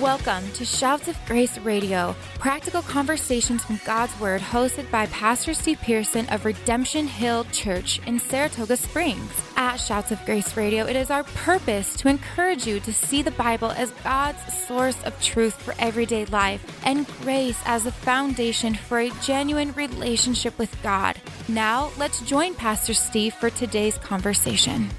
Welcome to Shouts of Grace Radio, practical conversations from God's Word, hosted by Pastor Steve Pearson of Redemption Hill Church in Saratoga Springs. At Shouts of Grace Radio, it is our purpose to encourage you to see the Bible as God's source of truth for everyday life and grace as the foundation for a genuine relationship with God. Now, let's join Pastor Steve for today's conversation.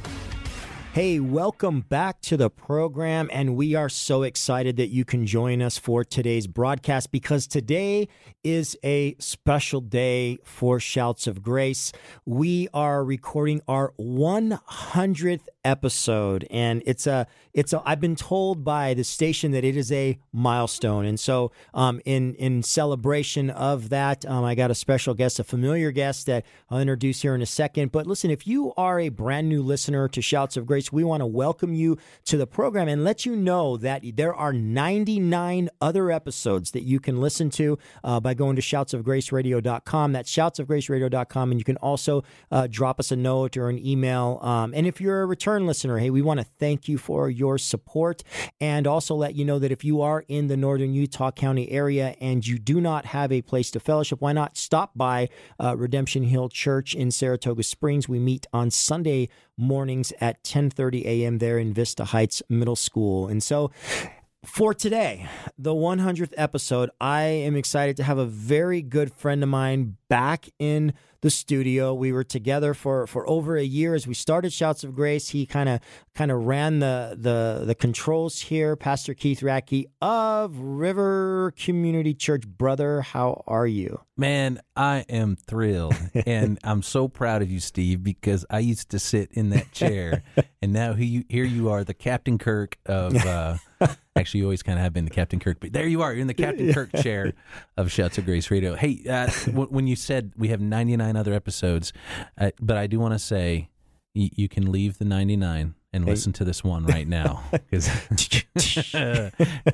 Hey, welcome back to the program. And we are so excited that you can join us for today's broadcast because today is a special day for Shouts of Grace. We are recording our 100th episode and it's a it's a i've been told by the station that it is a milestone and so um, in in celebration of that um, i got a special guest a familiar guest that i'll introduce here in a second but listen if you are a brand new listener to shouts of grace we want to welcome you to the program and let you know that there are 99 other episodes that you can listen to uh, by going to shoutsofgraceradio.com that's shoutsofgraceradio.com and you can also uh, drop us a note or an email um, and if you're a return return listener, hey, we want to thank you for your support and also let you know that if you are in the northern Utah County area and you do not have a place to fellowship, why not stop by uh, Redemption Hill Church in Saratoga Springs? We meet on Sunday mornings at 10:30 a.m. there in Vista Heights Middle School. And so for today, the 100th episode, I am excited to have a very good friend of mine back in the studio. We were together for, for over a year as we started Shouts of Grace. He kind of kind of ran the, the the controls here. Pastor Keith Radke of River Community Church. Brother, how are you? Man, I am thrilled. and I'm so proud of you, Steve, because I used to sit in that chair. and now here you are, the Captain Kirk of. Uh, Actually, you always kind of have been the Captain Kirk, but there you are. You're in the Captain Kirk chair of Shouts of Grace Radio. Hey, uh, when you said we have 99 other episodes, uh, but I do want to say y- you can leave the 99 and listen to this one right now because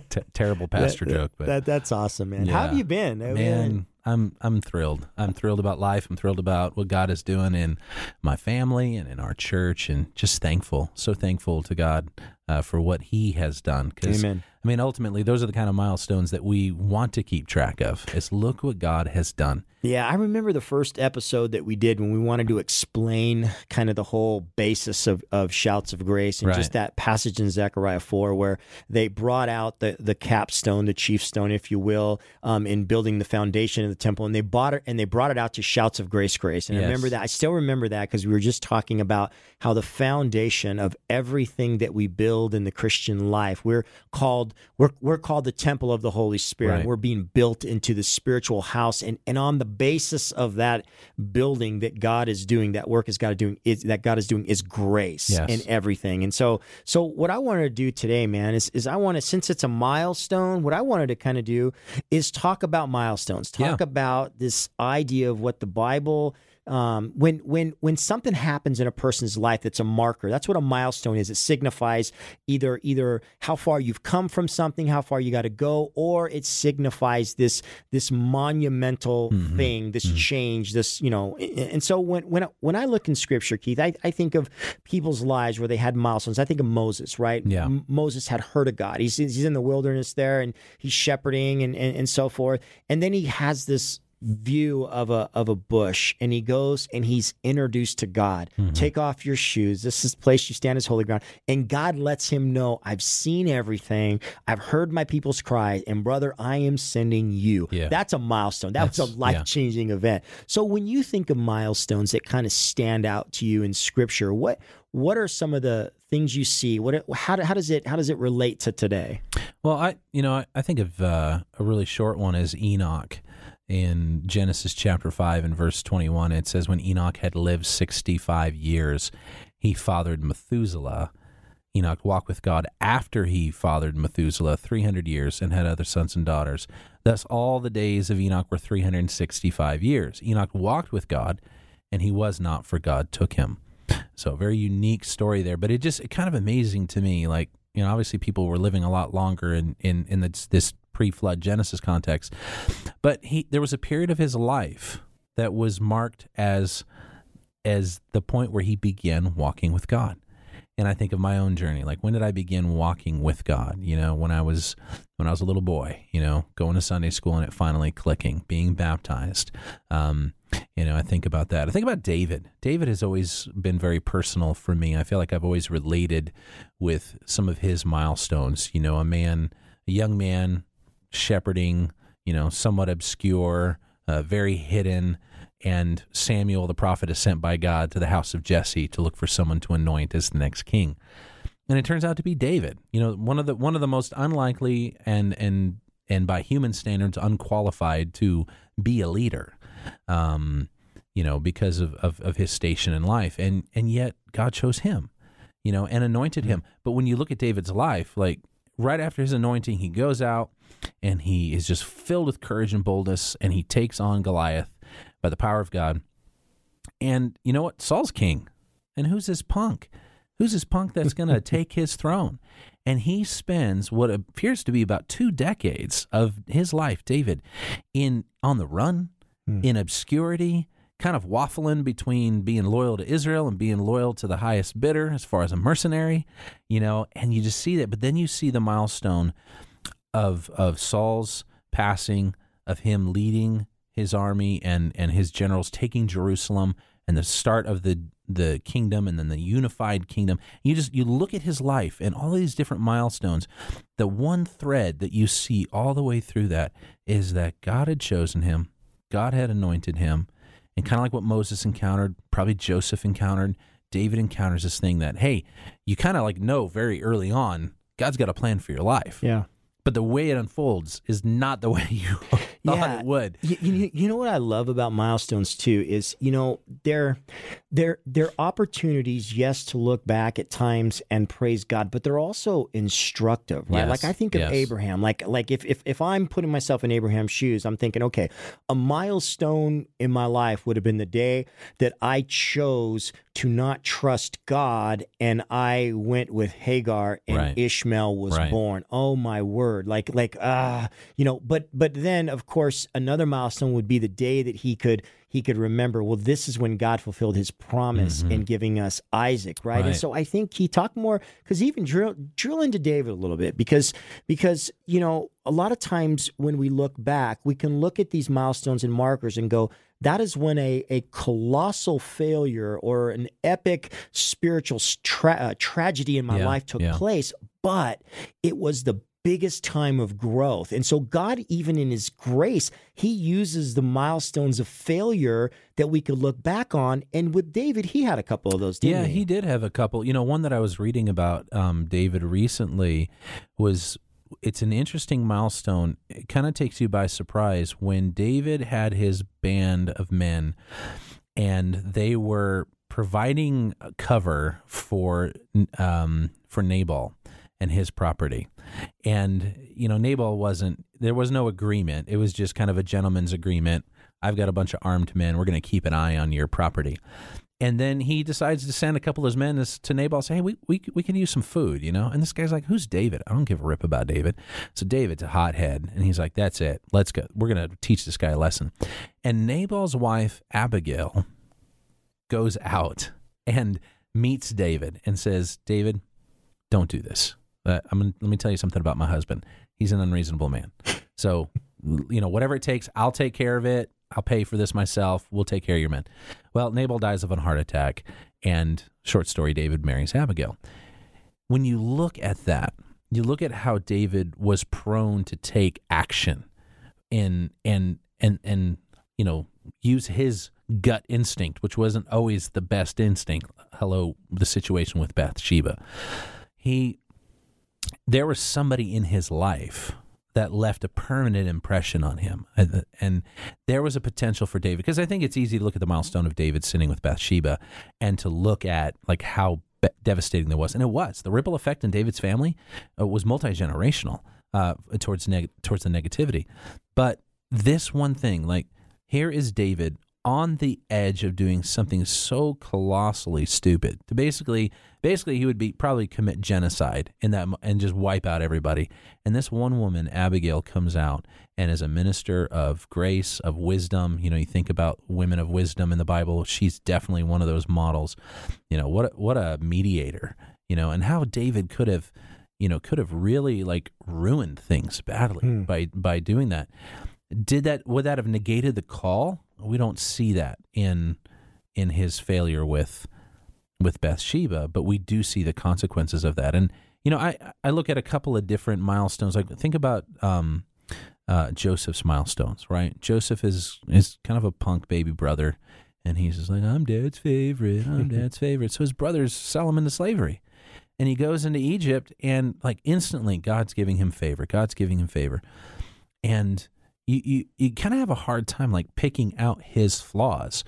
t- terrible pastor that, joke. But that, that's awesome, man. Yeah. How have you been, man? I'm I'm thrilled. I'm thrilled about life. I'm thrilled about what God is doing in my family and in our church, and just thankful, so thankful to God uh, for what He has done. Amen. I mean, ultimately, those are the kind of milestones that we want to keep track of. Is look what God has done. Yeah, I remember the first episode that we did when we wanted to explain kind of the whole basis of, of shouts of grace and right. just that passage in Zechariah four where they brought out the the capstone, the chief stone, if you will, um, in building the foundation of the temple, and they bought it and they brought it out to shouts of grace, grace. And yes. I remember that. I still remember that because we were just talking about how the foundation of everything that we build in the Christian life, we're called we're we're called the temple of the Holy Spirit. Right. We're being built into the spiritual house, and and on the basis of that building that God is doing, that work is God doing is that God is doing is grace yes. in everything. And so so what I wanted to do today, man, is is I want to since it's a milestone, what I wanted to kind of do is talk about milestones, talk yeah. about this idea of what the Bible um, when when when something happens in a person's life that's a marker that's what a milestone is. It signifies either either how far you've come from something how far you got to go or it signifies this this monumental mm-hmm. thing this mm-hmm. change this you know and so when when when I look in scripture Keith I, I think of people's lives where they had milestones. I think of Moses right? Yeah. M- Moses had heard of God. He's he's in the wilderness there and he's shepherding and, and and so forth. And then he has this view of a of a bush and he goes and he's introduced to God. Mm-hmm. Take off your shoes. This is the place you stand as holy ground. And God lets him know, I've seen everything. I've heard my people's cry, and brother, I am sending you. Yeah. That's a milestone. That That's, was a life-changing yeah. event. So when you think of milestones that kind of stand out to you in scripture, what what are some of the things you see? What how, how does it how does it relate to today? Well, I you know I, I think of uh, a really short one is Enoch in Genesis chapter 5 and verse 21, it says, When Enoch had lived 65 years, he fathered Methuselah. Enoch walked with God after he fathered Methuselah 300 years and had other sons and daughters. Thus, all the days of Enoch were 365 years. Enoch walked with God, and he was not, for God took him. So, very unique story there, but it just kind of amazing to me. Like, you know, obviously people were living a lot longer in in in this, this pre-flood Genesis context. But he there was a period of his life that was marked as as the point where he began walking with God. and I think of my own journey. Like when did I begin walking with God? You know, when I was when I was a little boy. You know, going to Sunday school and it finally clicking, being baptized. Um, you know, I think about that. I think about David. David has always been very personal for me. I feel like I've always related with some of his milestones. You know, a man, a young man shepherding. You know, somewhat obscure, uh, very hidden and Samuel the prophet is sent by God to the house of Jesse to look for someone to anoint as the next king. And it turns out to be David. You know, one of the one of the most unlikely and and and by human standards unqualified to be a leader. Um, you know, because of, of, of his station in life. And and yet God chose him, you know, and anointed him. But when you look at David's life, like right after his anointing, he goes out and he is just filled with courage and boldness and he takes on Goliath by the power of God. And you know what? Saul's king. And who's this punk? Who's this punk that's going to take his throne? And he spends what appears to be about two decades of his life, David, in on the run, hmm. in obscurity, kind of waffling between being loyal to Israel and being loyal to the highest bidder as far as a mercenary, you know, and you just see that. But then you see the milestone of of Saul's passing, of him leading his army and and his generals taking Jerusalem and the start of the the kingdom and then the unified kingdom. You just you look at his life and all these different milestones. The one thread that you see all the way through that is that God had chosen him, God had anointed him, and kind of like what Moses encountered, probably Joseph encountered, David encounters this thing that hey, you kind of like know very early on God's got a plan for your life. Yeah but the way it unfolds is not the way you thought yeah. it would. You, you, you, know what I love about milestones too is you know they're they're they're opportunities, yes, to look back at times and praise God, but they're also instructive, right? Yes. Like I think of yes. Abraham, like like if, if if I'm putting myself in Abraham's shoes, I'm thinking, okay, a milestone in my life would have been the day that I chose to not trust God and I went with Hagar and right. Ishmael was right. born. Oh my word. Like like ah, uh, you know, but but then of course another milestone would be the day that he could he could remember, well, this is when God fulfilled his promise mm-hmm. in giving us Isaac, right? right? And so I think he talked more because even drill drill into David a little bit because because you know a lot of times when we look back, we can look at these milestones and markers and go, that is when a, a colossal failure or an epic spiritual tra- uh, tragedy in my yeah, life took yeah. place. But it was the biggest time of growth. And so, God, even in His grace, He uses the milestones of failure that we could look back on. And with David, he had a couple of those, yeah, he? he? did have a couple. You know, one that I was reading about um, David recently was. It's an interesting milestone. It kind of takes you by surprise when David had his band of men and they were providing cover for um, for Nabal and his property. And, you know, Nabal wasn't, there was no agreement. It was just kind of a gentleman's agreement. I've got a bunch of armed men. We're going to keep an eye on your property. And then he decides to send a couple of his men to Nabal, say, "Hey, we, we we can use some food, you know." And this guy's like, "Who's David? I don't give a rip about David." So David's a hothead, and he's like, "That's it. Let's go. We're gonna teach this guy a lesson." And Nabal's wife Abigail goes out and meets David and says, "David, don't do this. Uh, I'm gonna, let me tell you something about my husband. He's an unreasonable man. So, you know, whatever it takes, I'll take care of it. I'll pay for this myself. We'll take care of your men. Well, Nabal dies of a heart attack, and short story, David marries Abigail. When you look at that, you look at how David was prone to take action and and and and you know use his gut instinct, which wasn't always the best instinct. Hello, the situation with Bathsheba. He there was somebody in his life that left a permanent impression on him. And, and, there was a potential for David, because I think it's easy to look at the milestone of David sitting with Bathsheba and to look at like how be- devastating that was. And it was. The ripple effect in David's family uh, was multi generational uh, towards, neg- towards the negativity. But this one thing, like, here is David on the edge of doing something so colossally stupid to basically basically he would be probably commit genocide in that and just wipe out everybody and this one woman abigail comes out and is a minister of grace of wisdom you know you think about women of wisdom in the bible she's definitely one of those models you know what what a mediator you know, and how David could have, you know, could have really like ruined things badly Hmm. by by doing that. Did that would that have negated the call? We don't see that in in his failure with with Bathsheba, but we do see the consequences of that. And you know, I I look at a couple of different milestones. Like think about um, uh, Joseph's milestones, right? Joseph is is kind of a punk baby brother, and he's just like, I'm dad's favorite, I'm dad's favorite. So his brothers sell him into slavery, and he goes into Egypt, and like instantly, God's giving him favor. God's giving him favor, and you you, you kind of have a hard time like picking out his flaws.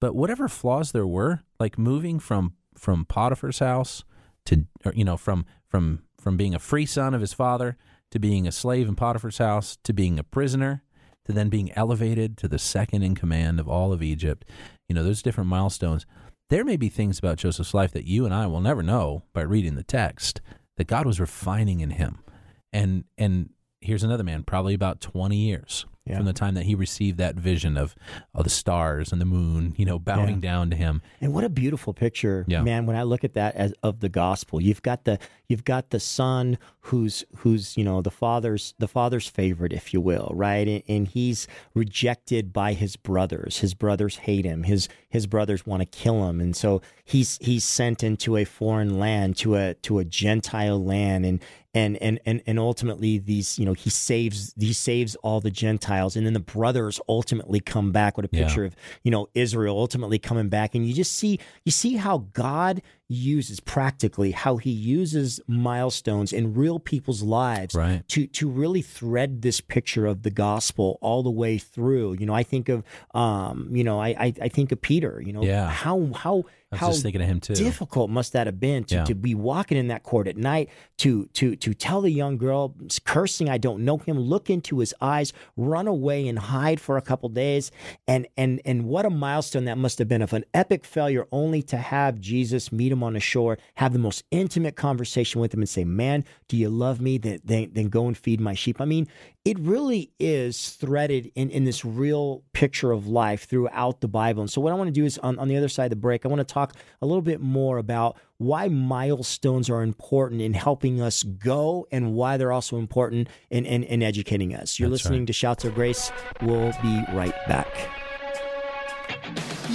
But whatever flaws there were, like moving from from Potiphar's house to or, you know from from from being a free son of his father to being a slave in Potiphar's house to being a prisoner to then being elevated to the second in command of all of Egypt. You know, those different milestones. There may be things about Joseph's life that you and I will never know by reading the text that God was refining in him. And and here's another man, probably about 20 years Yeah. from the time that he received that vision of, of the stars and the moon, you know, bowing Yeah. down to him. And what a beautiful picture, Yeah. man! When I look at that as of the gospel, you've got the you've got the son who's who's you know the father's the father's favorite, if you will, right? And, and he's rejected by his brothers. His brothers hate him. His his brothers want to kill him, and so he's he's sent into a foreign land, to a to a Gentile land, and and and and and ultimately these you know he saves he saves all the Gentiles, and then the brothers ultimately come back. with a Yeah. picture of you know Israel ultimately coming back, and you just see you see how God uses practically how He uses milestones in real people's lives Right. to to really thread this picture of the gospel all the way through. You know, I think of um, you know, I I, I think of Peter. You know, Yeah. how how I was how just thinking of him too. difficult must that have been to, Yeah. to be walking in that court at night to to to tell the young girl cursing I don't know him look into his eyes run away and hide for a couple days and and and what a milestone that must have been of an epic failure only to have Jesus meet him on the shore have the most intimate conversation with him and say man do you love me then then, then go and feed my sheep I mean it really is threaded in, in this real picture of life throughout the Bible. And so, what I want to do is on, on the other side of the break, I want to talk a little bit more about why milestones are important in helping us go and why they're also important in, in, in educating us. You're That's listening right. to Shouts of Grace. We'll be right back.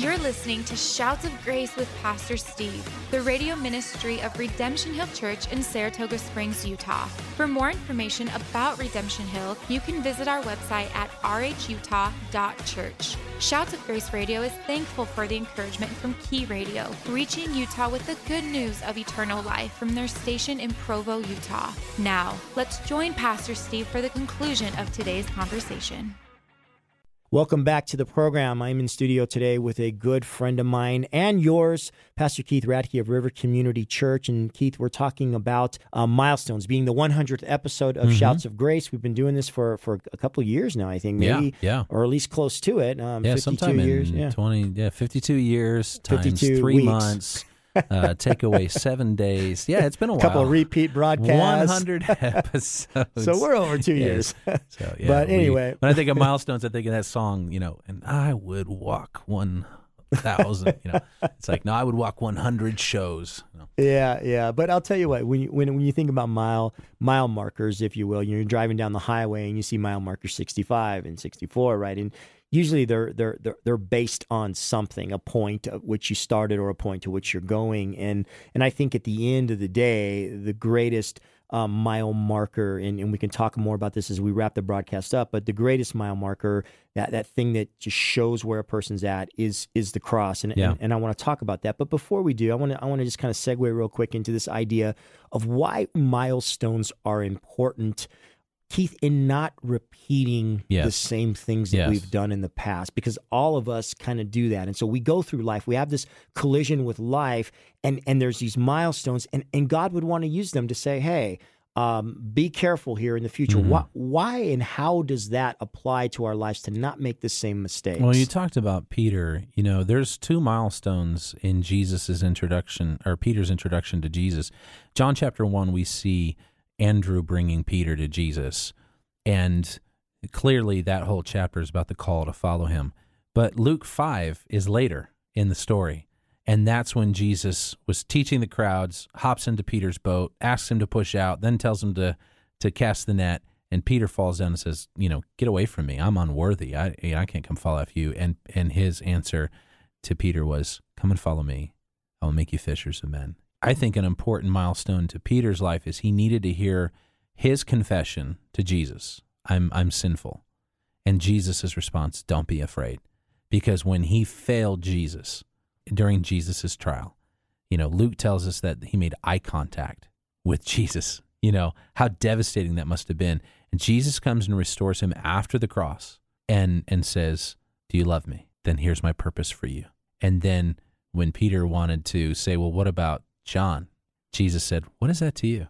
You're listening to Shouts of Grace with Pastor Steve, the radio ministry of Redemption Hill Church in Saratoga Springs, Utah. For more information about Redemption Hill, you can visit our website at rhutah.church. Shouts of Grace Radio is thankful for the encouragement from Key Radio, reaching Utah with the good news of eternal life from their station in Provo, Utah. Now, let's join Pastor Steve for the conclusion of today's conversation. Welcome back to the program. I'm in studio today with a good friend of mine and yours, Pastor Keith Radke of River Community Church. And Keith, we're talking about uh, milestones, being the 100th episode of Shouts of Grace. We've been doing this for, for a couple of years now, I think, Yeah, maybe, yeah. or at least close to it. Um, Yeah, 52 sometime years. in yeah. 20, yeah, 52 years times 52 three weeks. months, uh, take away seven days. Yeah, it's been a A while. couple of repeat broadcasts. 100 episodes. So we're over two Yes. years. So, yeah, But we- anyway. when I think of milestones, I think of that song, you know, and I would walk 1,000, you know. It's like, no, I would walk 100 shows. You know. Yeah, yeah. But I'll tell you what, when you, when when you think about mile mile markers, if you will, you're driving down the highway and you see mile marker 65 and 64, right? And usually they're they're they're, they're based on something, a point at which you started or a point to which you're going. And and I think at the end of the day, the greatest um, mile marker, and, and we can talk more about this as we wrap the broadcast up. But the greatest mile marker, that that thing that just shows where a person's at, is is the cross, and Yeah. and, and I want to talk about that. But before we do, I want to I want to just kind of segue real quick into this idea of why milestones are important. Keith, in not repeating the same things that Yes. we've done in the past, because all of us kind of do that. And so we go through life, we have this collision with life, and, and there's these milestones, and, and God would want to use them to say, hey, um, be careful here in the future. Mm-hmm. Why, why and how does that apply to our lives to not make the same mistakes? Well, you talked about Peter. You know, there's two milestones in Jesus's introduction or Peter's introduction to Jesus. John chapter 1 we see Andrew bringing Peter to Jesus. And clearly that whole chapter is about the call to follow him. But Luke 5 is later in the story. And that's when Jesus was teaching the crowds, hops into Peter's boat, asks him to push out, then tells him to to cast the net. And Peter falls down and says, "You know, get away from me. I'm unworthy. I I can't come follow after you." And and his answer to Peter was, "Come and follow me. I will make you fishers of men." I think an important milestone to Peter's life is he needed to hear his confession to Jesus. I'm I'm sinful. And Jesus' response, "Don't be afraid." Because when he failed Jesus during Jesus' trial, you know, Luke tells us that he made eye contact with Jesus. You know, how devastating that must have been. And Jesus comes and restores him after the cross and and says, "Do you love me? Then here's my purpose for you." And then when Peter wanted to say, "Well, what about John?" Jesus said, "What is that to you?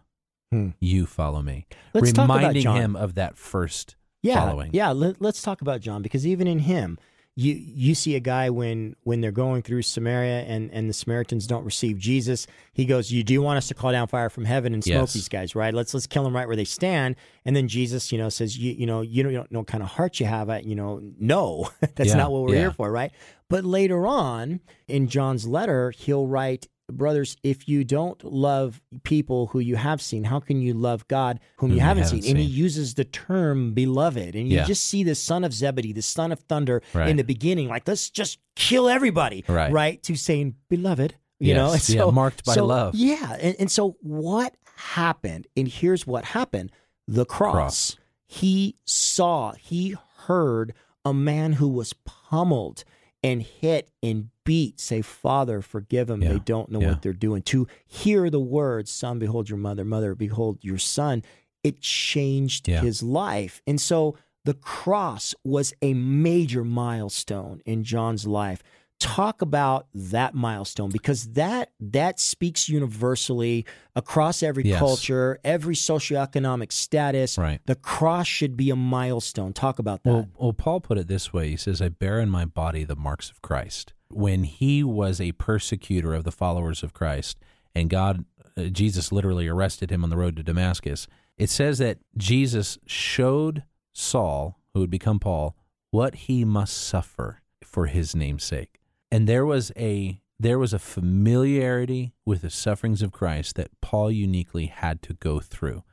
Hmm. You follow me." Let's talk about reminding John. him of that first yeah, following. Yeah, let, us talk about John because even in him, you you see a guy when when they're going through Samaria and and the Samaritans don't receive Jesus, he goes, "You do want us to call down fire from heaven and smoke Yes. these guys, right? Let's let's kill them right where they stand." And then Jesus, you know, says, "You you know you don't, you don't know what kind of heart you have, I, you know, no, that's Yeah, not what we're yeah. here for, right?" But later on in John's letter, he'll write. Brothers, if you don't love people who you have seen, how can you love God whom you haven't, haven't seen? And he uses the term beloved. And you Yeah. just see the son of Zebedee, the son of thunder Right. in the beginning, like let's just kill everybody, Right. To saying beloved, you know, Yes. and Yeah, so marked by so, love. Yeah, and, and so what happened? And here's what happened: the cross. Cross. He saw, he heard a man who was pummeled and hit and beat say father forgive them. They don't know Yeah. what they're doing. To hear the words son behold your mother mother behold your son it changed Yeah. his life. And so the cross was a major milestone in john's life talk about that milestone because that that speaks universally across every Yes. culture every socioeconomic status Right. the cross should be a milestone talk about that Well, well, Paul put it this way. He says, I bear in my body the marks of Christ. When he was a persecutor of the followers of Christ, and God, uh, Jesus literally arrested him on the road to Damascus, it says that Jesus showed Saul, who would become Paul, what he must suffer for his name's sake. And there was a there was a familiarity with the sufferings of Christ that Paul uniquely had to go through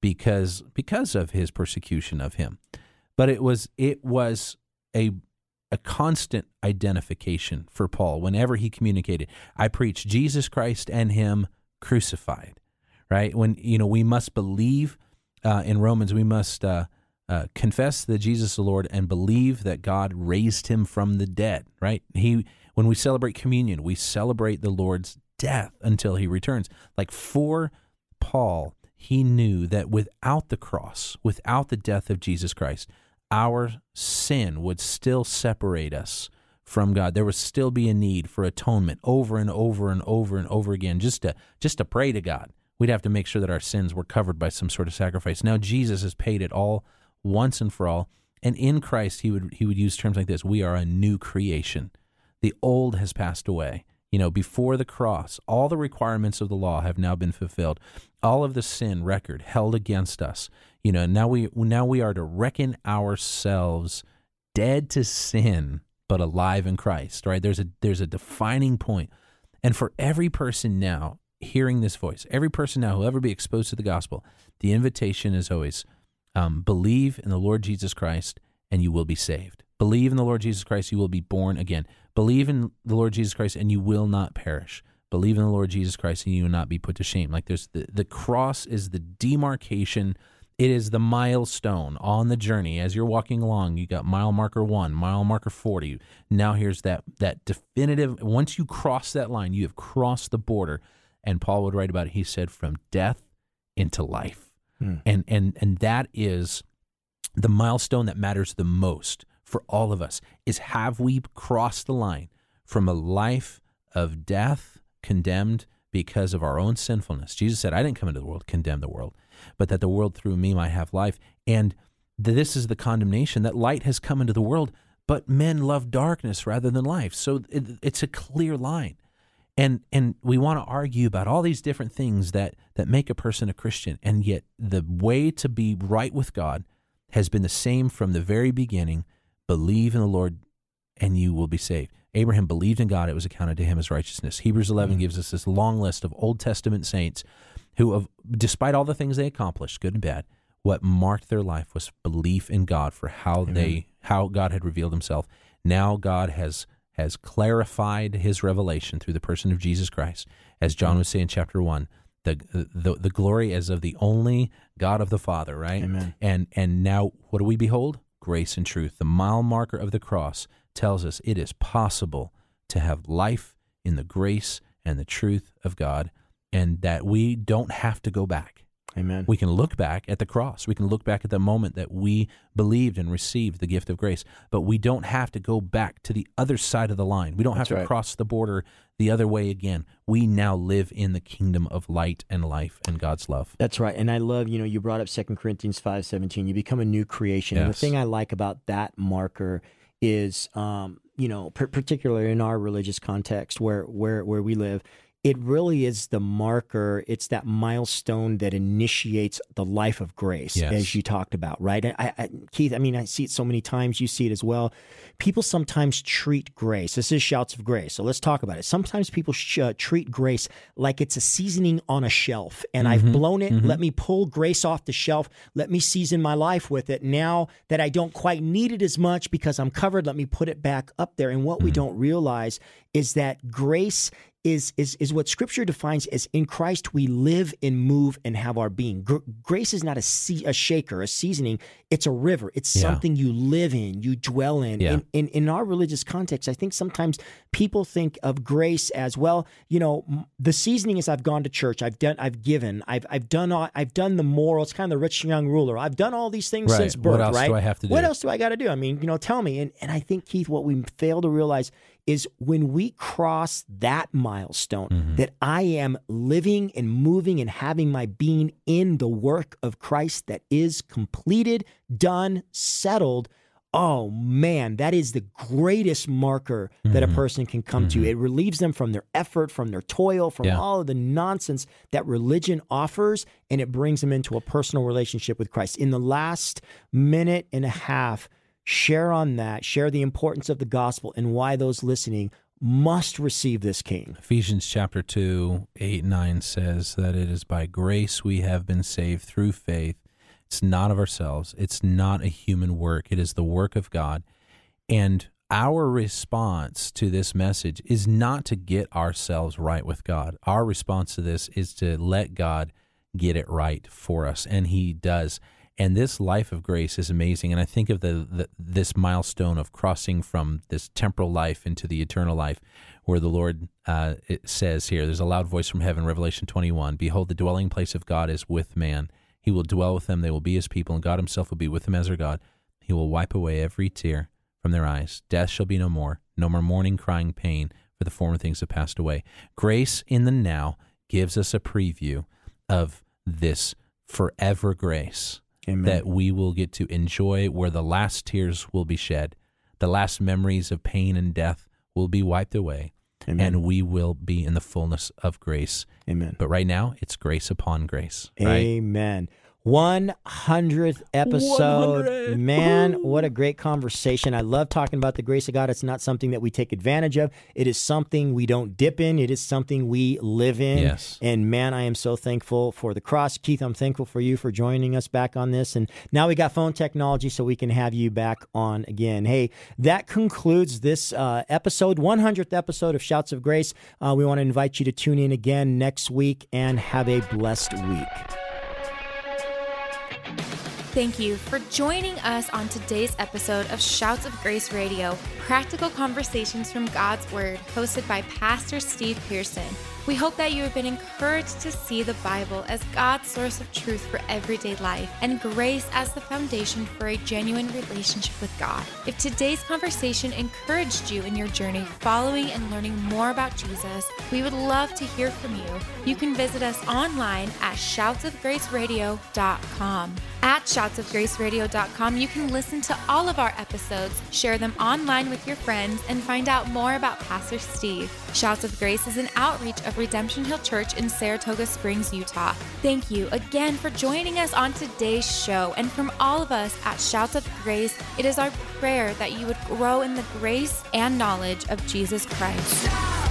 because because of his persecution of him. But it was it was a a constant identification for Paul whenever he communicated I preach Jesus Christ and him crucified right? When you know we must believe uh, in Romans we must uh, uh, confess that Jesus is the Lord and believe that God raised him from the dead right? He when we celebrate communion we celebrate the Lord's death until he returns like for Paul, he knew that without the cross, without the death of Jesus Christ, our sin would still separate us from God. There would still be a need for atonement over and over and over and over again just to just to pray to God. We'd have to make sure that our sins were covered by some sort of sacrifice. Now Jesus has paid it all once and for all. And in Christ he would he would use terms like this, we are a new creation. The old has passed away. You know, before the cross, all the requirements of the law have now been fulfilled. All of the sin record held against us. You know, now we now we are to reckon ourselves dead to sin but alive in Christ, right? There's a there's a defining point. And for every person now hearing this voice, every person now who'll ever be exposed to the gospel, the invitation is always um, believe in the Lord Jesus Christ and you will be saved. Believe in the Lord Jesus Christ, you will be born again. Believe in the Lord Jesus Christ and you will not perish. Believe in the Lord Jesus Christ and you will not be put to shame. Like there's the, the cross is the demarcation. It is the milestone on the journey. As you're walking along, you got mile marker one, mile marker 40. Now here's that, that definitive, once you cross that line, you have crossed the border. And Paul would write about it. He said, from death into life. Hmm. And, and, and that is the milestone that matters the most for all of us is have we crossed the line from a life of death condemned because of our own sinfulness? Jesus said i didn't come into the world to condemn the world but that the world through me might have life. And this is the condemnation that light has come into the world but men love darkness rather than life. So it, it's a clear line. And and we want to argue about all these different things that that make a person a Christian, and yet the way to be right with God has been the same from the very beginning. Believe in the Lord and you will be saved. Abraham believed in God, it was accounted to him as righteousness. Hebrews 11 mm-hmm. gives us this long list of Old Testament saints who, have, despite all the things they accomplished, good and bad, what marked their life was belief in God for how Amen. they how God had revealed himself. Now God has has clarified his revelation through the person of Jesus Christ. As John would say in chapter 1, the, the the glory as of the only God of the Father, right? Amen. And and now what do we behold? Grace and truth. The mile marker of the cross tells us it is possible to have life in the grace and the truth of God and that we don't have to go back. Amen. We can look back at the cross. We can look back at the moment that we believed and received the gift of grace, but we don't have to go back to the other side of the line. We don't That's have to right. cross the border the other way again. We now live in the kingdom of light and life and God's love. That's right. And I love, you know, you brought up Second Corinthians 5:17. You become a new creation. Yes. And the thing I like about that marker is um, you know, particularly in our religious context where where where we live, it really is the marker. It's that milestone that initiates the life of grace, yes. as you talked about, right? I, I, Keith, I mean, I see it so many times. You see it as well. People sometimes treat grace. This is shouts of grace. So let's talk about it. Sometimes people sh- uh, treat grace like it's a seasoning on a shelf, and mm-hmm. I've blown it. Mm-hmm. Let me pull grace off the shelf. Let me season my life with it. Now that I don't quite need it as much because I'm covered, let me put it back up there. And what mm-hmm. we don't realize is that grace is is is what Scripture defines as in Christ we live and move and have our being. Gr- grace is not a, a shaker, a seasoning. It's a river. It's yeah. something you live in, you dwell in. Yeah. in. In in our religious context, I think sometimes people think of grace as well. You know, the seasoning is I've gone to church, I've done, I've given, I've I've done all, I've done the morals, kind of the rich young ruler. I've done all these things right. since birth. Right? What else right? do I have to do? What else do I got to do? I mean, you know, tell me. And and I think Keith, what we fail to realize is when we cross that milestone mm-hmm. that I am living and moving and having my being in the work of Christ that is completed, done, settled. Oh man, that is the greatest marker mm-hmm. that a mm-hmm. person can come mm-hmm. to. It relieves them from their effort, from their toil, from yeah. all of the nonsense that religion offers, and it brings them into a personal relationship with Christ. In the last minute and a half, Share on that. Share the importance of the gospel and why those listening must receive this king. Ephesians chapter 2, 8, 9 says that it is by grace we have been saved through faith. It's not of ourselves, it's not a human work, it is the work of God. And our response to this message is not to get ourselves right with God. Our response to this is to let God get it right for us, and He does. And this life of grace is amazing. And I think of the, the, this milestone of crossing from this temporal life into the eternal life, where the Lord uh, says here, "There's a loud voice from heaven." Revelation 21. Behold, the dwelling place of God is with man. He will dwell with them. They will be His people, and God Himself will be with them as their God. He will wipe away every tear from their eyes. Death shall be no more. No more mourning, crying, pain, for the former things have passed away. Grace in the now gives us a preview of this forever grace Amen. that we will get to enjoy where the last tears will be shed, the last memories of pain and death will be wiped away, Amen. and we will be in the fullness of grace. Amen. But right now, it's grace upon grace. Right? Amen. 100th episode. 100. Man, what a great conversation. I love talking about the grace of God. It's not something that we take advantage of. It is something we don't dip in. It is something we live in. Yes. And man, I am so thankful for the cross. Keith, I'm thankful for you for joining us back on this. And now we got phone technology so we can have you back on again. Hey, that concludes this uh, episode, 100th episode of Shouts of Grace. Uh, we want to invite you to tune in again next week and have a blessed week. Thank you for joining us on today's episode of Shouts of Grace Radio, practical conversations from God's Word, hosted by Pastor Steve Pearson. We hope that you have been encouraged to see the Bible as God's source of truth for everyday life and grace as the foundation for a genuine relationship with God. If today's conversation encouraged you in your journey following and learning more about Jesus, we would love to hear from you. You can visit us online at shoutsofgraceradio.com. At shoutsofgraceradio.com, you can listen to all of our episodes, share them online with your friends, and find out more about Pastor Steve. Shouts of Grace is an outreach of Redemption Hill Church in Saratoga Springs, Utah. Thank you again for joining us on today's show. And from all of us at Shouts of Grace, it is our prayer that you would grow in the grace and knowledge of Jesus Christ.